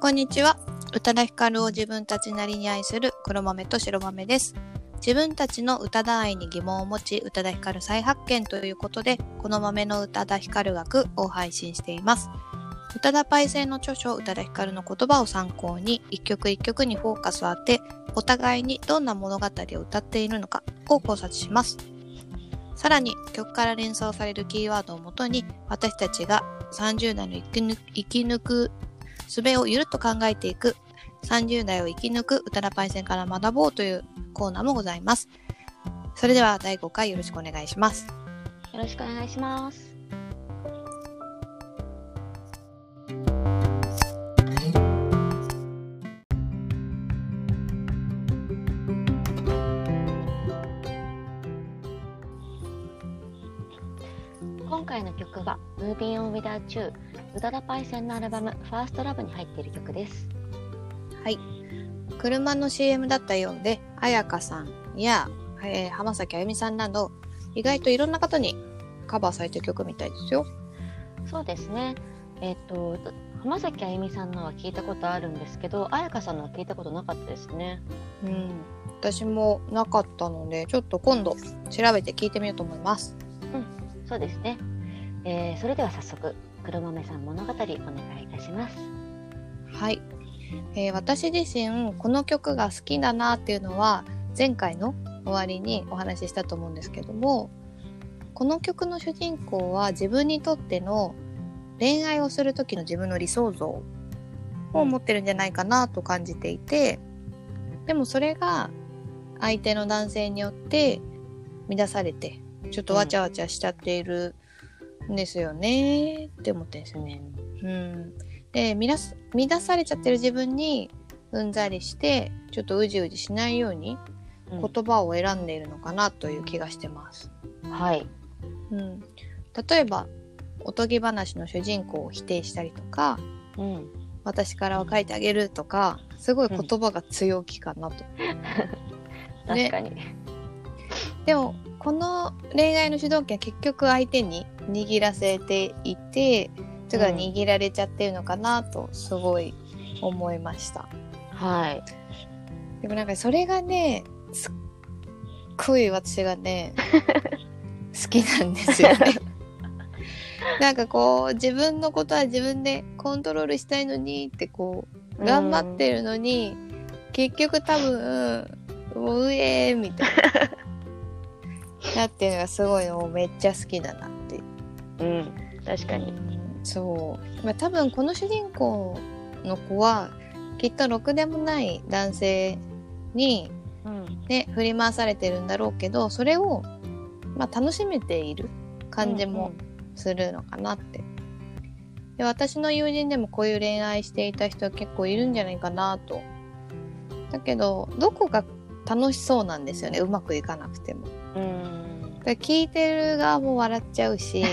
こんにちは。宇多田ヒカルを自分たちなりに愛する黒豆と白豆です。自分たちの宇多田愛に疑問を持ち、宇多田ヒカル再発見ということで、この豆の宇多田ヒカル学を配信しています。宇多田パイセンの著書宇多田ヒカルの言葉を参考に、一曲一曲にフォーカスを当て、お互いにどんな物語を歌っているのかを考察します。さらに、曲から連想されるキーワードをもとに、私たちが30代の生き生き抜く術をゆるっと考えていく30代を生き抜くうたらパイセンから学ぼうというコーナーもございます。それでは第5回よろしくお願いします。よろしくお願いします。回の曲は Moving On Without You 宇多田パイセンのアルバム First Love に入っている曲です。はい。車の CM だったようで、彩香さんや、えー浜崎あゆみさんなど、意外といろんな方にカバーされてる曲みたいですよ。そうですね。えっ、と浜崎あゆみさんのは聞いたことあるんですけど、彩香さんのは聞いたことなかったですね。うん。私もなかったので、ちょっと今度調べて聞いてみようと思います。そうですね。えーそれでは早速黒豆さん物語お願いいたします。はい、えー私自身この曲が好きだなっていうのは前回の終わりにお話ししたと思うんですけどもこの曲の主人公は自分にとっての恋愛をする時の自分の理想像を持ってるんじゃないかなと感じていてでもそれが相手の男性によって乱されてちょっとわちゃわちゃしちゃっているんですよねって思ってですよね。うん、で乱す乱されちゃってる自分にうんざりしてちょっとうじうじしないようにうん言葉を選んでいるのかなという気がしてます。はい。うん、例えばおとぎ話の主人公を否定したりとかうん。私からは書いてあげるとかすごい言葉が強気かなと。確かに。でもこの恋愛の主導権は結局相手に握らせていてそれが握られちゃってるのかなとすごい思いました。はい。でもなんかそれがねすっごい私がね 好きなんですよね。なんかこう自分のことは自分でコントロールしたいのにってこう頑張ってるのに、結局多分もう上みたいな なっていうのがすごいもうめっちゃ好きだなうん。確かに。そう、まあ、多分この主人公の子はきっとろくでもない男性にうん。ね、振り回されてるんだろうけどそれを、まあ、楽しめている感じもするのかなって。で私の友人でもこういう恋愛していた人は結構いるんじゃないかなと。だけどどこか楽しそうなんですよねうまくいかなくても。うん。うん。だ聞いてる側も笑っちゃうし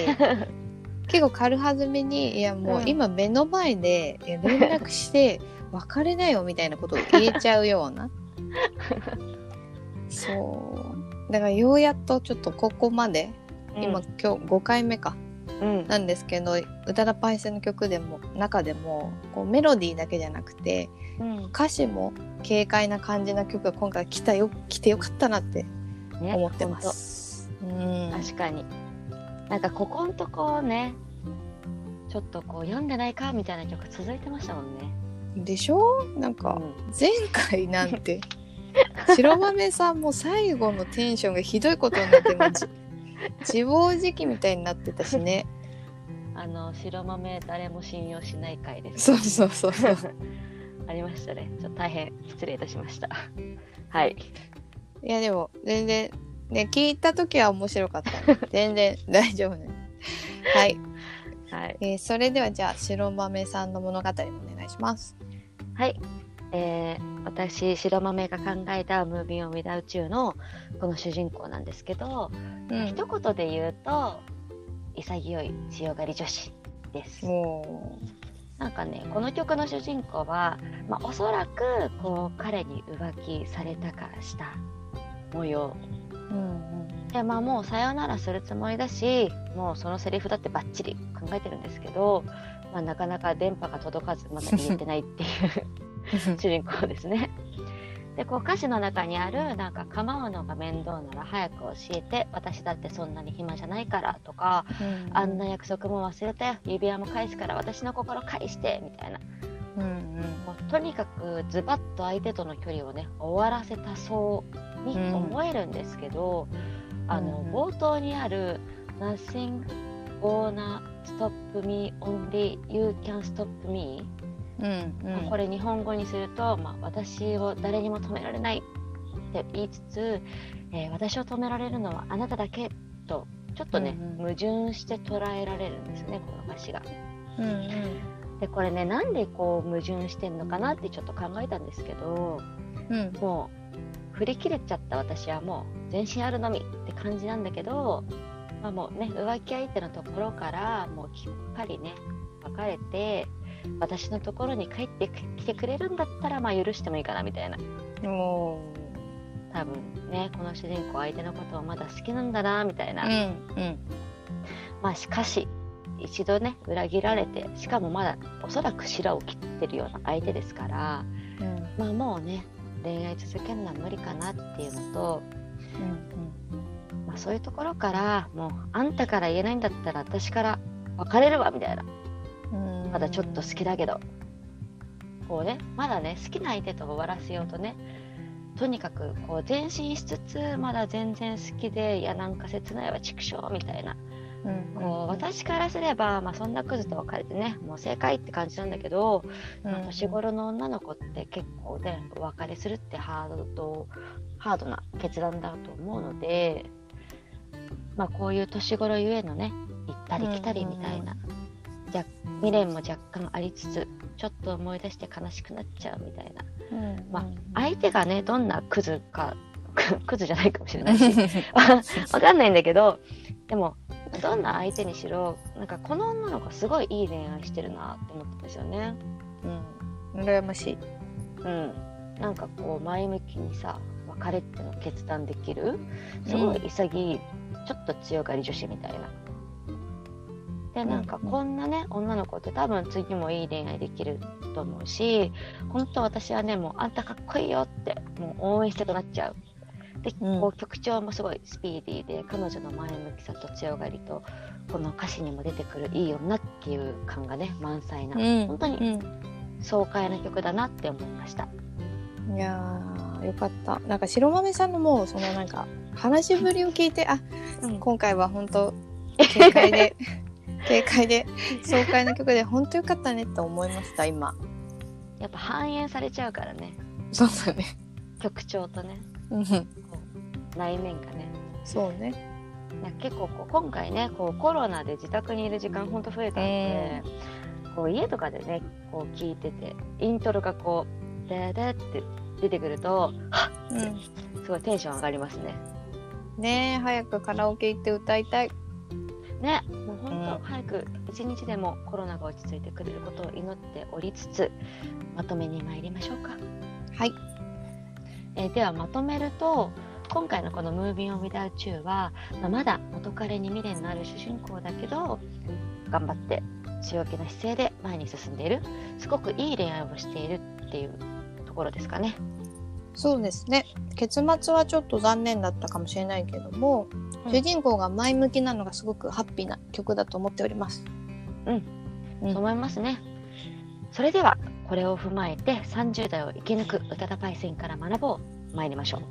結構軽はずみに「いやもううん今目の前で連絡して 別れなよ」みたいなことを言えちゃうような そうだからようやっとちょっとここまで、今今日5回目かうん。なんですけど宇多田パイセンの曲でも中でもこうメロディーだけじゃなくてうん。歌詞も軽快な感じな曲が今回来たよ来てよかったなってね思ってま。す。うん確かに。なんかここんとこね、ちょっとこう読んでないかみたいな曲続いてましたもんね。でしょ？なんかうん前回なんて 白豆さんも最後のテンションがひどいことになってもうじ 自暴自棄みたいになってたしねあの白豆誰も信用しない回です。そうそうそうそう ありましたね。ちょっと大変失礼いたしました。はい。いやでも全然ね聞いた時は面白かった全然大丈夫ねはい、はい。えーそれではじゃあ白豆さんの物語お願いしますはい。えー私、白豆が考えたムービーを見た宇宙のこの主人公なんですけど、うん一言で言うと、潔い強がり女子です。もなんかね、この曲の主人公は、まあ、おそらくこう彼に浮気されたかした模様ううんでまあもうさよならするつもりだしもうそのセリフだってバッチリ考えてるんですけど、まあ、なかなか電波が届かずまだ言えてないっていう 主人公ですね。でこう歌詞の中にあるなんか構うのが面倒なら早く教えて私だってそんなに暇じゃないからとか、うん。あんな約束も忘れたよ。指輪も返すから私の心返してみたいなうんもうとにかくズバッと相手との距離をね終わらせたそうに思えるんですけど、あのうんうん。冒頭にある「Nothing gonna stop me only you can stop me」うんうん。うんこれ日本語にすると、まあ、私を誰にも止められないって言いつつ、えー私を止められるのはあなただけとちょっとね、うん矛盾して捉えられるんですねこの歌詞が。うんうんでこれねなんでこう矛盾してんのかなってちょっと考えたんですけどうん。もう振り切れちゃった私はもう全身あるのみって感じなんだけど、まあ、もうね浮気相手のところからもうきっぱりね別れて私のところに帰ってきてくれるんだったらまあ許してもいいかなみたいな。も多分ねこの主人公相手のことをまだ好きなんだなみたいな、ううんうん。まあしかし一度ね裏切られてしかもまだおそらく白を切ってるような相手ですからうん。まあもうね恋愛続けるのは無理かなっていうのと、まあ、そういうところからもうあんたから言えないんだったら私から別れるわみたいな。うん。まだちょっと好きだけど。こうねまだね好きな相手と終わらせようとねとにかくこう前進しつつまだ全然好きでいやなんか切ないわ畜生みたいなうん。こう私からすれば、まあ、そんなクズと別れてねもう正解って感じなんだけど、うん。まあ年頃の女の子って結構ねお別れするってハードハードな決断だと思うので、まあ、こういう年頃ゆえのね行ったり来たりみたいな、じゃ未練も若干ありつつちょっと思い出して悲しくなっちゃうみたいな。うんまあ相手がねどんなクズか クズじゃないかもしれないし。わかんないんだけどでもどんな相手にしろなんかこの女の子すごいいい恋愛してるなって思ったんですよね。うん羨ましいうん、なんかこう前向きにさ別れってのを決断できるすごい潔い、ちょっと強がり女子みたいな。でなんかうんうんこんなね女の子って多分次もいい恋愛できると思うし本当私はねもうあんたかっこいいよってもう応援したくなっちゃう。で、うん。こう曲調もすごいスピーディーで彼女の前向きさと強がりとこの歌詞にも出てくるいい女っていう感がね満載な、うん。本当に爽快な曲だなって思いました。いやーよかった。なんか白豆さんのもうそのなんか話しぶりを聞いてあうん。今回は本当 軽快で軽快で爽快な曲で本当よかったねって思いました今。やっぱ反映されちゃうからね。そうだね。曲調とね。うん内面がね。そうね。結構こう今回ねこうコロナで自宅にいる時間ほんと増えたんで、こう家とかでねこう聞いててイントロがこう「ダダ」って出てくるとはうん。っすごいテンション上がりますね。ねえ早くカラオケ行って歌いたい。ねもうほんとうん早く一日でもコロナが落ち着いてくれることを祈っておりつつまとめに参りましょうか。はいえーではまとめると今回のこの「ムービン・オン・ウィダー・チューは」まあまだ元彼に未練のある主人公だけど頑張って強気な姿勢で前に進んでいるすごくいい恋愛をしているっていうところですかね。そうですね。結末はちょっと残念だったかもしれないけども、うん。主人公が前向きなのがすごくハッピーな曲だと思っております。うん。そう思いますね。それではこれを踏まえて30代を生き抜く宇多田パイセンから学ぼう。参りましょう。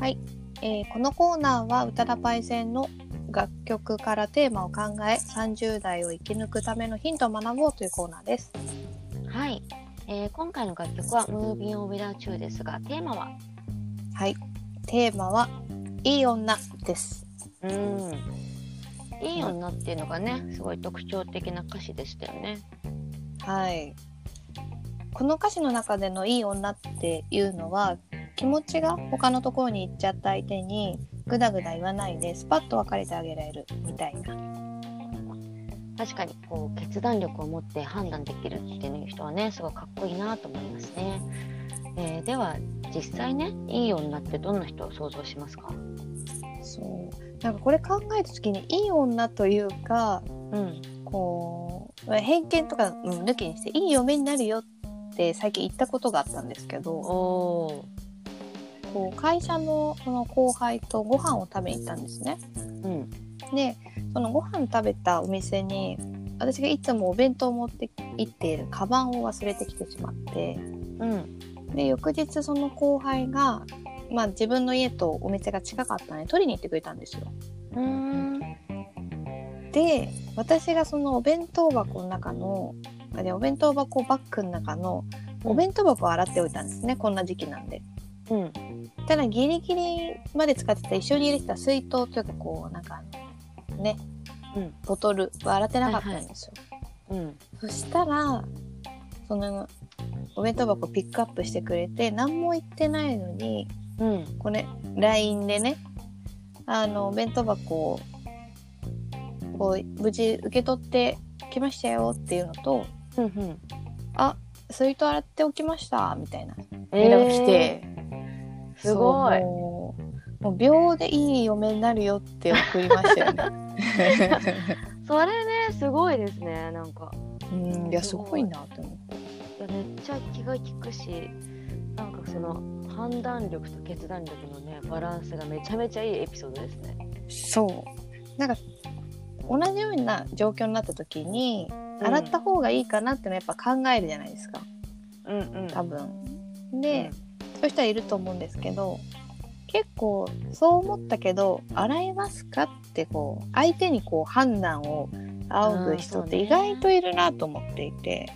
はい。えーこのコーナーは宇多田パイセンの楽曲からテーマを考え30代を生き抜くためのヒントを学ぼうというコーナーです、えー今回の楽曲は「ムービン・オン・ウィダー・チュー」ですがテーマは？はい。テーマはいい女です。うーん。いい女っていうのがねすごい特徴的な歌詞でしたよね。はい。この歌詞の中でのいい女っていうのは気持ちが他のところに行っちゃった相手にグダグダ言わないでスパッと別れてあげられるみたいな確かにこう決断力を持って判断できるっていう人はねすごいかっこいいなと思いますね。えー、では実際ねいい女ってどんな人を想像しますか？そう。なんかこれ考えた時にいい女というか、うん、こう偏見とか、うん、抜きにしていい嫁になるよって最近言ったことがあったんですけどこう会社のその後輩とご飯を食べに行ったんですね。うん、でそのご飯食べたお店に私がいつもお弁当を持って行っているカバンを忘れてきてしまって、うん、で翌日その後輩が、まあ、自分の家とお店が近かったので取りに行ってくれたんですよ。うん。で私がそのお弁当箱の中のでお弁当箱バッグの中のお弁当箱を洗っておいたんですね、こんな時期なんで。うん、ただギリギリまで使ってた一緒に入れてた水筒というかこうなんかね、うん、ボトルは洗ってなかったんですよ。はいはい、うん、そしたらそのお弁当箱ピックアップしてくれて何も言ってないのに、うん、これ LINE でねあのお弁当箱をこう無事受け取ってきましたよっていうのと「うんうん、あ水筒洗っておきました」みたいな。連絡が来て、えー、すごい。もう秒でいい嫁になるよって送りましたよね それねすごいですねなんかうんいやすごいなって思って。やめっちゃ気が利くしなんかその判断力と決断力のねバランスがめちゃめちゃいいエピソードですね。そうなんか同じような状況になった時に、洗った方がいいかなってのはやっぱ考えるじゃないですか。うんうん、多分。で、うん、そういう人はいると思うんですけど結構そう思ったけど洗えますかってこう相手にこう判断を仰ぐ人って意外といるなと思っていて。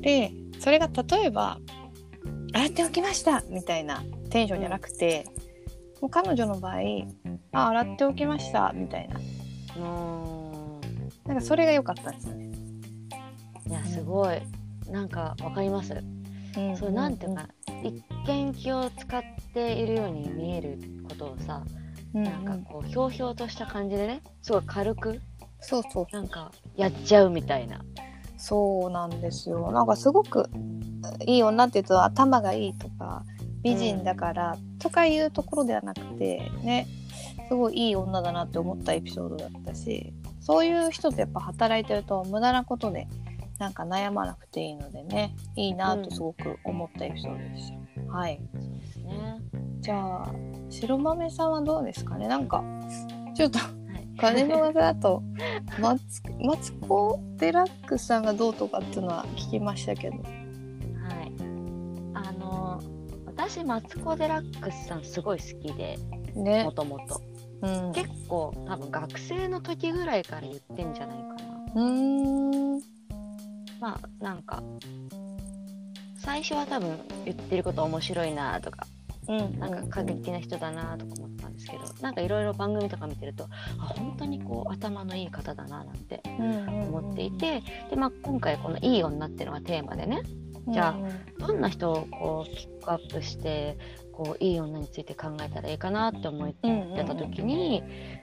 でそれが例えば「洗っておきました!」みたいなテンションじゃなくて、もう彼女の場合「あ洗っておきました」みたいななんかそれが良かったんですよね。いやすごい、なんかわかります。うん、そうなんていうか、一見気を使っているように見えることをさ、うんうん、なんかこうひょうひょうとした感じでねすごい軽くそうそう。なんかやっちゃうみたいな。そうなんですよ。なんかすごくいい女っていうと頭がいいとか美人だからとかいうところではなくてねすごいいい女だなって思ったエピソードだったしそういう人とやっぱ働いてると無駄なことでなんか悩まなくていいのでねいいなとすごく思ったエピソードでした。うん、はいね。じゃあ白豆さんはどうですかね？なんかちょっと 金の技だと マツマツコ・デラックスさんがどうとかっていうのは聞きましたけど。はい。あの私マツコ・デラックスさんすごい好きでもともと。結構多分学生の時ぐらいから言ってんじゃないかな。うん。まあなんか最初は多分言ってること面白いなとかうん、なんか過激な人だなとか思ったんですけど、なんかいろいろ番組とか見てるとあ本当にこう頭のいい方だななんて思っていて、で、まあ、今回この「いい女」っていうのがテーマでねじゃあどんな人をこうピックアップしてこういい女について考えたらいいかなって思ってた時に、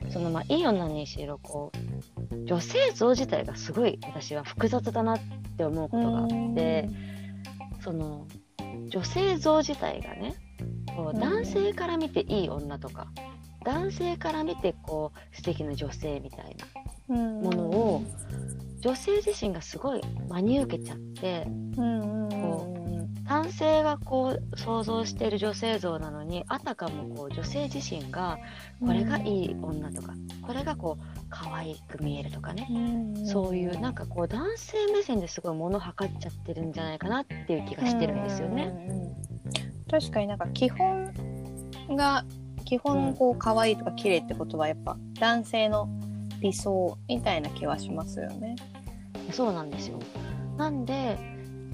そのまあいい女にしろこう女性像自体がすごい私は複雑だなって思うことがあって、その女性像自体がねこう男性から見ていい女とか、男性から見てこう素敵な女性みたいなものを、女性自身がすごい真に受けちゃって、こう男性がこう想像している女性像なのにあたかもこう女性自身がこれがいい女とか、これがこう可愛く見えるとかね、そういうなんかこう男性目線ですごい物測っちゃってるんじゃないかなっていう気がしてるんですよね。確かになんか基本が基本こう可愛いとか綺麗ってことはやっぱ男性の理想みたいな気はしますよね。そうなんですよ。なんで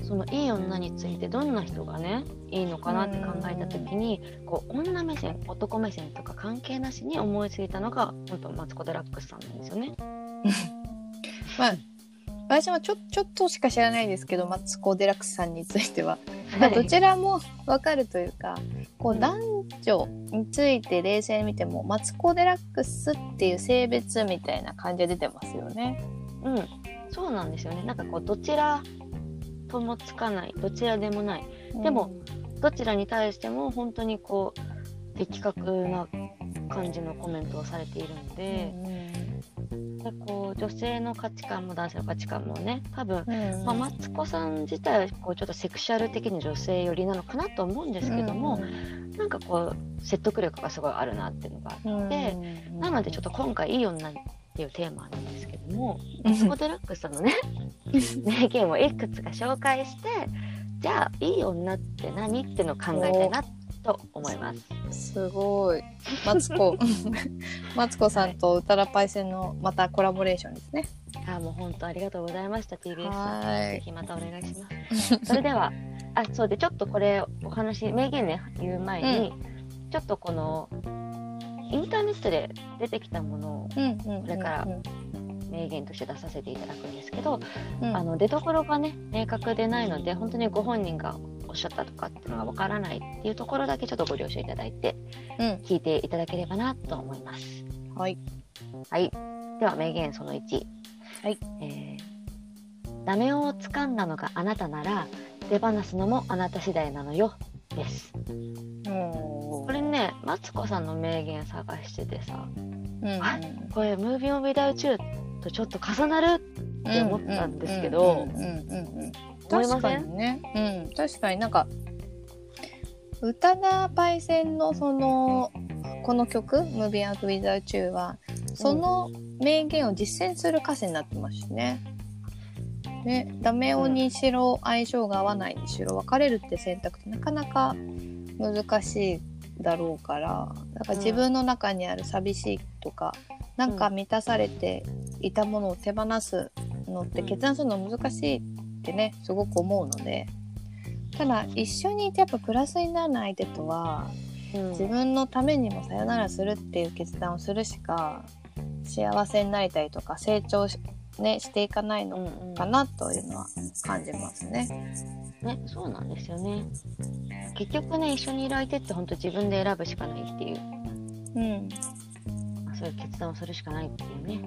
そのいい女についてどんな人がねいいのかなって考えた時にこう女目線男目線とか関係なしに思いついたのが本当マツコ・デラックスさんなんですよね。まあ私もちょちょっとしか知らないですけどマツコ・デラックスさんについては、はい。どちらも分かるというかこううん。男女について冷静に見てもマツコ・デラックスっていう性別みたいな感じで出てますよね。うん、そうなんですよね。なんかこうどちらともつかない、どちらでもない、でもどちらに対しても本当にこう的確な感じのコメントをされているのうで、ん。でこう女性の価値観も男性の価値観もね、多分。うんまあ、マツコさん自体はこうちょっとセクシャル的に女性寄りなのかなと思うんですけども、なんかこう説得力がすごいあるなっていうのがあうんって、うんなのでちょっと今回いい女っていうテーマなんですけども、うんマツコ・デラックスさんのね名言をいくつか紹介してじゃあいい女って何っていうのを考えたいなと思います。すごい。マツコ。マツコさんと宇多田パイセンのまたコラボレーションですね。あもう本当ありがとうございました TBS さんはい。ぜひまたお願いします。それではあそうでちょっとこれお話名言ね言う前に、ちょっとこのインターネットで出てきたものをうんうんうんうん。これから名言として出させていただくんですけど、うん。あの出所がね明確でないので本当にご本人がおっしゃったとかっていうのがわからないっていうところだけちょっとご了承いただいてうん。聞いていただければなと思います。はい。はい、では名言その1、はい。えーダメを掴んだのがあなたなら手放すのもあなた次第なのよ。です。これねマツコさんの名言探しててさうんうんあこれ「ムービー・オン・ウィダウ・チュー」とちょっと重なるって思ったんですけど思いません？確かにね、うん、確かになんか宇多田パイセンのそのこの曲「ムービーアウト・ウィザー・チュー」はその名言を実践する歌詞になってますしね。ね、ダメ男にしろ相性が合わないにしろ別れるって選択ってなかなか難しいだろうからだから自分の中にある寂しいとか、なんか満たされていたものを手放すのってうん決断するの難しいってねすごく思うのでただ一緒にいてやっぱプラスにならない相手とはうん自分のためにもさよならするっていう決断をするしか幸せになりたいとか成長し,、ね、していかないのかなというのは感じますね。ね、そうなんですよね。結局ね、一緒にいる相手って本当自分で選ぶしかないっていう、うんまあそういう決断をするしかないっていうね。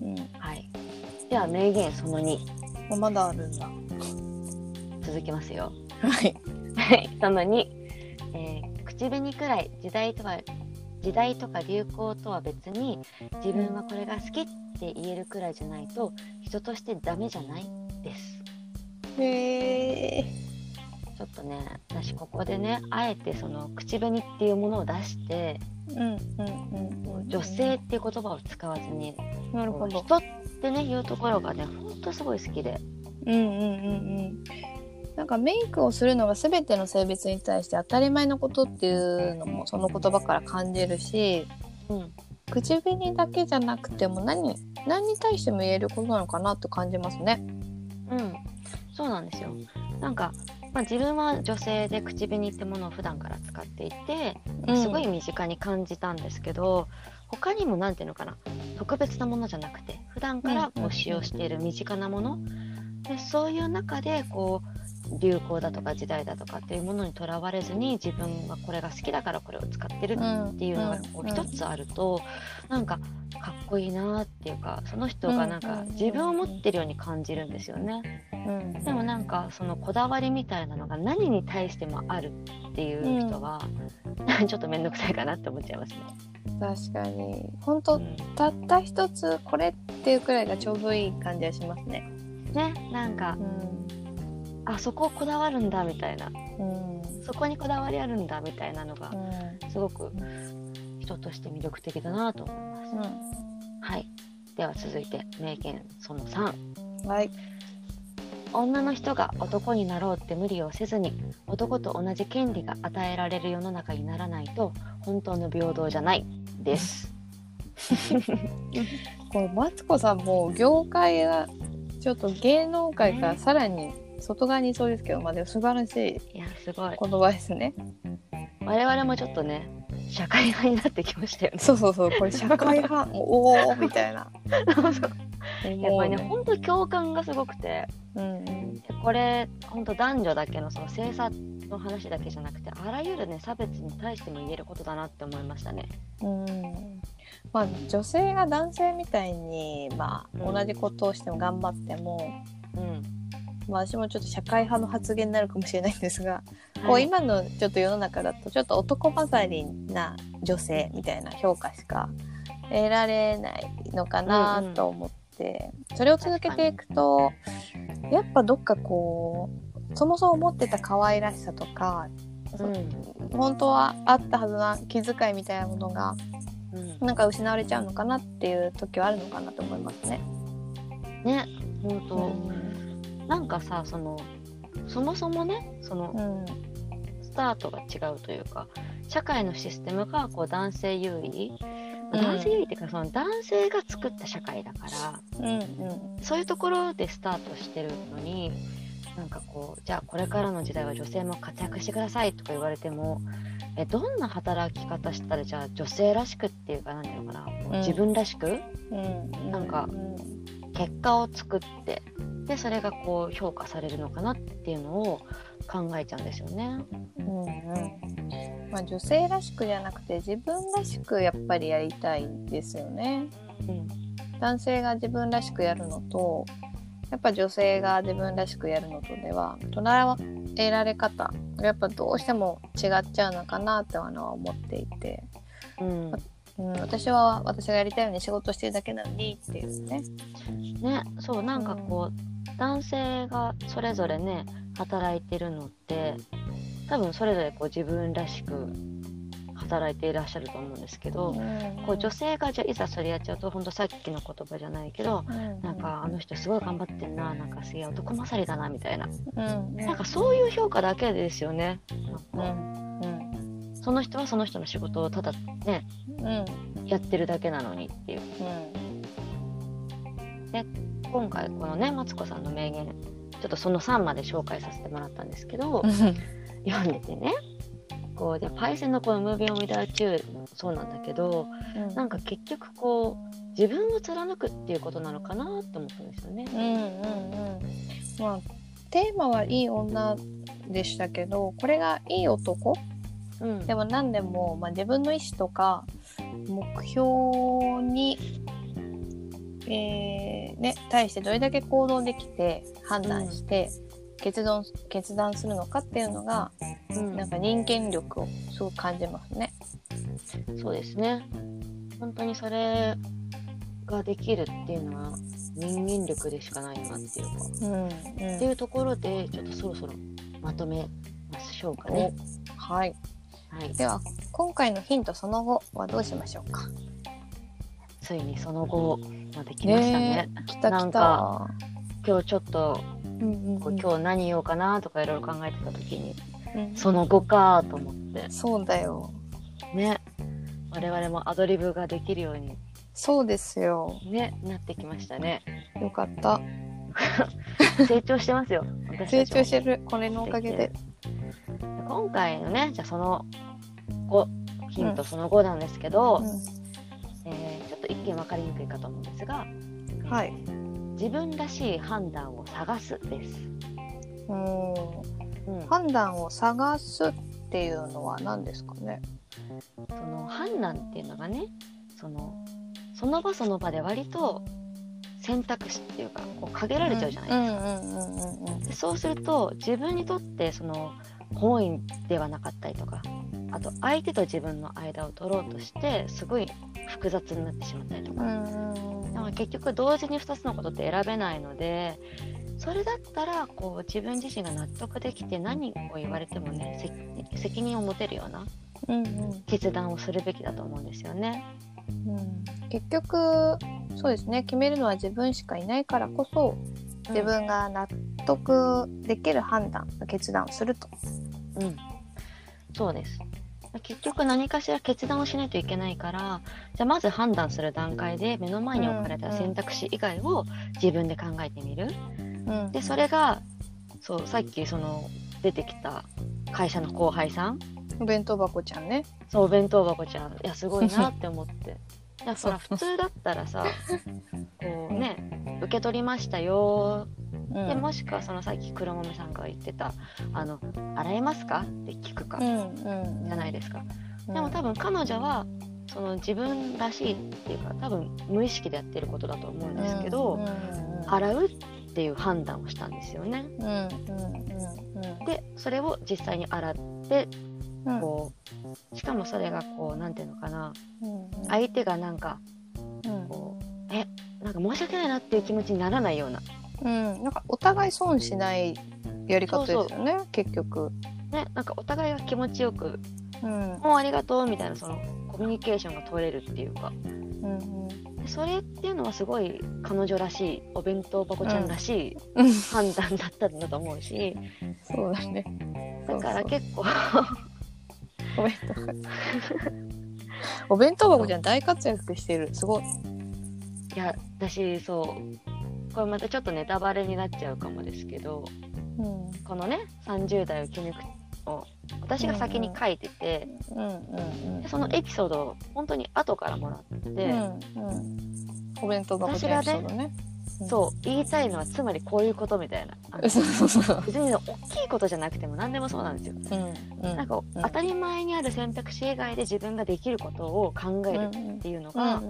うんはい。では、名言その2、あまだあるんだ。続きますよ。はい。はい。その2、えー口紅くらい時代とは、時代とか流行とは別に、自分はこれが好きって言えるくらいじゃないと、人としてダメじゃないです。へえ。ちょっとね、私ここでね、あえてその口紅っていうものを出して、うんうんうんうん。女性っていう言葉を使わずに、なるほど。人ってねいうところがねほんとすごい好きで。うんうんうん。うん。なんかメイクをするのが全ての性別に対して当たり前のことっていうのもその言葉から感じるしうん口紅だけじゃなくても何何に対しても言えることなのかなと感じますね。うん。そうなんですよ。なんか、まあ、自分は女性で口紅ってものを普段から使っていてすごい身近に感じたんですけど、他にも何ていうのかな。特別なものじゃなくて普段からこう使用している身近なもの、でそういう中でこう流行だとか時代だとかっていうものにとらわれずに自分はこれが好きだからこれを使ってるうんっていうのがこう一つあると、なんかかっこいいなっていうかその人がなんかうん自分を持ってるように感じるんですよね。うん。でもなんかそのこだわりみたいなのが何に対してもあるっていう人は、ちょっと面倒くさいかなって思っちゃいますね。確かに。本当うん。たった一つこれっていうくらいがちょうどいい感じはしますね。ねなんかうん。あそこをこだわるんだみたいな。うん。そこにこだわりあるんだみたいなのがうん。すごく人として魅力的だなと思います。うはい。では続いて名言その3。ん。はい女の人が男になろうって無理をせずに男と同じ権利が与えられる世の中にならないと本当の平等じゃないです。これマツコさんも業界がちょっと芸能界からさらに外側にいそうですけど、まあでも素晴らしいいやすごい言葉ですね。我々もちょっとね社会派になってきましたよね。そうそうそうこれ社会派おおみたいな。やっぱりね本当共感がすごくてうんうん。これ本当男女だけのその性差の話だけじゃなくてあらゆるね差別に対しても言えることだなって思いましたね。うん。まあ、女性が男性みたいに、まあ、うん同じことをしても頑張っても、うん。まあ、私もちょっと社会派の発言になるかもしれないんですが、こうはい今のちょっと世の中だとちょっと男勝りな女性みたいな評価しか得られないのかなと思って、それを続けていくとやっぱどっかこうそもそも持ってた可愛らしさとかうん。本当はあったはずな気遣いみたいなものがうん。なんか失われちゃうのかなっていう時はあるのかなと思いますね。ね本当、うんなんかさそのそもそもねそのうん。スタートが違うというか社会のシステムがこう男性優位、うん男性優位っていうかその男性が作った社会だからうんうん。そういうところでスタートしてるのになんかこうじゃあこれからの時代は女性も活躍してくださいとか言われてもえどんな働き方したらじゃあ女性らしくっていうか何ていうのかな、もう自分らしく？うん。なんかうん結果を作ってでそれがこう評価されるのかなっていうのを考えちゃうんですよね。うんうんまあ、女性らしくじゃなくて自分らしくやっぱりやりたいですよね。うん男性が自分らしくやるのとやっぱ女性が自分らしくやるのとでは捉えられ方がやっぱどうしても違っちゃうのかなっては思っていて、うんうん、私は私がやりたいように仕事してるだけなのにっていうね。ねそうなんかこう、男性がそれぞれね働いてるのって多分それぞれこう自分らしく働いていらっしゃると思うんですけど、こう女性がじゃあいざそれやっちゃうとほんとさっきの言葉じゃないけどなんかあの人すごい頑張ってんななんかすげえ男勝りだなみたいな。うん。なんかそういう評価だけですよね。うなんかん。その人はその人の仕事をただねうん。やってるだけなのにっていう。今回このねマツコさんの名言ちょっとその3まで紹介させてもらったんですけど、読んでてね。こうでパイセンのこの「ムービー・オン・ウィダー・チュー」もそうなんだけどうん。なんか結局こう自分を貫くっていうことなのかなって思ったんですよね。うんうんうん。まあテーマはいい女でしたけどこれがいい男？うん。でも何でも、まあ、自分の意思とか目標に、えーね、対してどれだけ行動できて判断して決断決断するのかっていうのがうんなんか人間力をすごく感じますね。そうですね本当にそれができるっていうのは人間力でしかないなっていうかうんうんっていうところでちょっとそろそろまとめましょうかね。はい、はい、では今回のヒントその後はどうしましょうか？ついにその後まで来ましたね。え来たなん来たか。今日ちょっとうんうんこう今日何言おうかなとかいろいろ考えてた時にうんその後かと思ってそうだよ。ね我々もアドリブができるようにそうですよ。ねなってきましたねよかった。成長してますよ私成長してる。これのおかげで。今回のねじゃあその後ヒントその後なんですけど、えーちょっと一見分かりにくいかと思うんですがはい。自分らしい判断を探すです、うん。うん、判断を探すっていうのは何ですかね？その判断っていうのがねそのその場その場で割と選択肢っていうかこう限られちゃうじゃないですか、でそうすると自分にとってその本意ではなかったりとかあと相手と自分の間を取ろうとしてすごい複雑になってしまったりとか、だから結局同時に2つのことって選べないのでそれだったらこう自分自身が納得できて何を言われてもね責責任を持てるようなうんうん決断をするべきだと思うんですよね。うん結局そうですね決めるのは自分しかいないからこそ自分が納得できる判断決断をすると。うん、そうです。結局何かしら決断をしないといけないからじゃあまず判断する段階で目の前に置かれた選択肢以外を自分で考えてみる。うん。でそれがそうさっきその出てきた会社の後輩さん。お弁当箱ちゃんね。そうお弁当箱ちゃん。いやすごいなって思って。いやほら普通だったらさ こうね受け取りましたよ。うん。でもしくはそのさっき黒豆さんが言ってた「あの洗えますか?」って聞くか、じゃないですか。うん。でも多分彼女はその自分らしいっていうか多分無意識でやってることだと思うんですけど、洗うっていう判断をしたんですよね。うんうんうんでそれを実際に洗ってうんこうしかもそれがこうなんていうのかな。うん相手がなんかうん。こうえなんか申し訳ないなっていう気持ちにならないような。うん。なんかお互い損しないやり方ですよね結局。ねなんかお互いが気持ちよくうんもうありがとうみたいなそのコミュニケーションが取れるっていうか。うんでそれっていうのはすごい彼女らしいお弁当箱ちゃんらしいうん。判断だったんだと思うし、そうだね。だから結構お弁当箱。お弁当箱ちゃん。大活躍してる。すごい。いや私そう。これまたちょっとネタバレになっちゃうかもですけどうんこのね30代を生き抜くを私が先に書いてて、うん。うんでそのエピソードを本当に後からもらって、うんうん。お弁当箱ちゃんエピソードねそう。言いたいのはつまりこういうことみたいな。別に大きいことじゃなくても何でもそうなんですよ。うんうんなんかうん当たり前にある選択肢以外で自分ができることを考えるっていうのうが、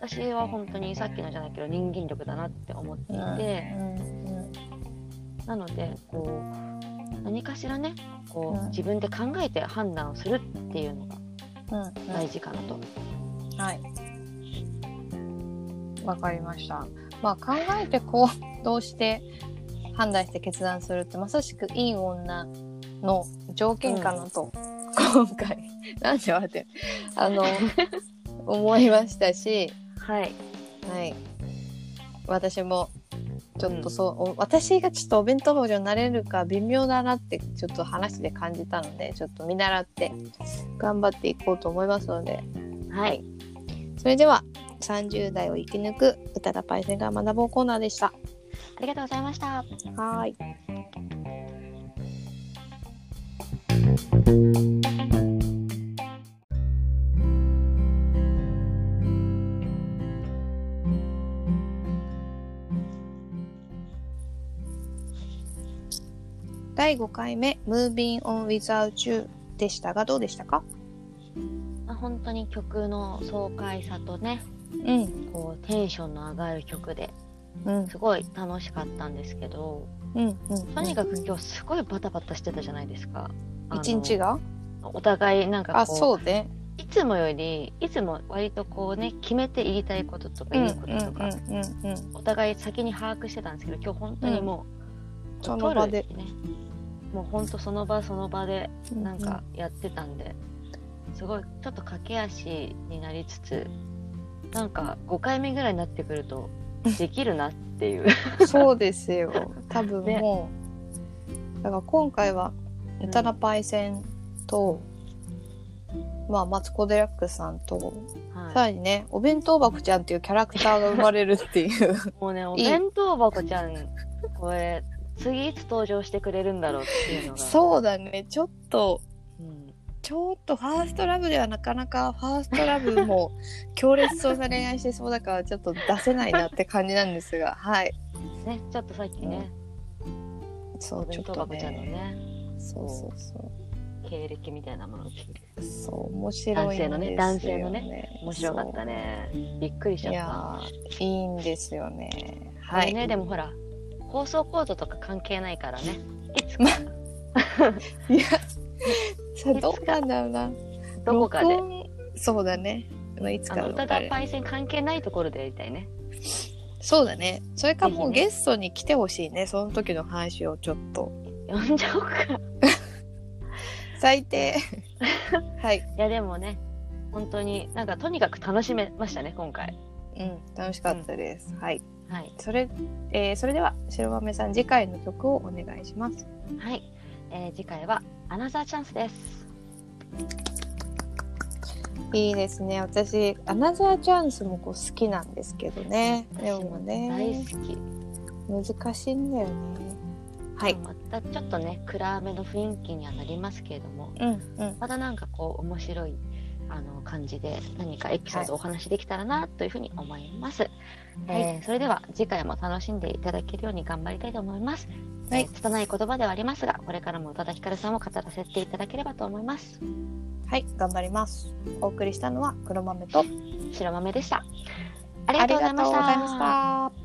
私は本当にさっきのじゃないけど人間力だなって思っていて、うん。なのでこう何かしらねこう、うん。自分で考えて判断をするっていうのが大事かなと。はい。わかりました。まあ考えて行動して判断して決断するってまさしくいい女の条件かなと、今回。なんで笑って。るあの思いましたし、はい、はい。私もちょっとそう、お私がちょっとお弁当箱になれるか微妙だなってちょっと話で感じたのでちょっと見習って頑張っていこうと思いますので。はい、それでは30代を生き抜く宇多田パイセンが学ぼうコーナーでした。ありがとうございました。はーい。第5回目 Moving on Without You でしたがどうでしたか？まあ本当に曲の爽快さとね、うん。こうテンションの上がる曲でうん。すごい楽しかったんですけど、うん。うん。とにかく今日すごいバタバタしてたじゃないですか。一日が？お互いなんかこうあ、そうね。いつもよりいつも割とこうね決めて言いたいこととか言うこととか、うんうんうんお互い先に把握してたんですけど今日本当にもう、その場でねもう本当その場その場でうん。なんかやってたんで、すごいちょっと駆け足になりつつなんか5回目ぐらいになってくるとできるなっていう そうですよ。多分ねもう、だから今回は、宇多田パイセンと、まあ、マツコ・デラックスさんと、はさらにね、お弁当箱ちゃんっていうキャラクターが生まれるっていう。い、もうねお いい弁当箱ちゃんこれ次いつ登場してくれるんだろうっていうのがそうだね。ちょっと、うんちょっとファーストラブではなかなかファーストラブも強烈そうな恋愛してそうだからちょっと出せないなって感じなんですが、はい。ねちょっとさっきね、おそう、ちょっと箱ちゃんのね。ねそうそうそう。経歴みたいなものそう、面白いんですよ、ね。男性のね男性の面白かったねびっくりしちゃったいいんですよね。はい。ねでもほら放送コードとか関係ないからねいつか いや、さあ、どうなんだろうな。どこかで録音そうだね。まあいつあかの宇多田パイセン関係ないところでやりたいねそうだね。それかもうぜひねゲストに来てほしいね。その時の話をちょっと。呼んじゃおうか 最低。はい。いやでもね本当になんかとにかく楽しめましたね今回うん、楽しかったです。はい。はいそれ、えーそれでは、白豆さん、次回の曲をお願いします。はい、えー次回はアナザーチャンスですいいですね。私、アナザーチャンスもこう好きなんですけどね。でも私も大ね、好き、難しいんだよね。はい。またちょっとね暗めの雰囲気にはなりますけれどもうん、うん。またなんかこう面白いあの感じで何かエピソードをお話しできたらなというふうに思います、えーそれでは次回も楽しんでいただけるように頑張りたいと思います、はい。えー拙い言葉ではありますがこれからも宇多田ヒカルさんを語らせていただければと思います。はい、頑張ります。お送りしたのは黒豆と白豆でした。ありがとうございました。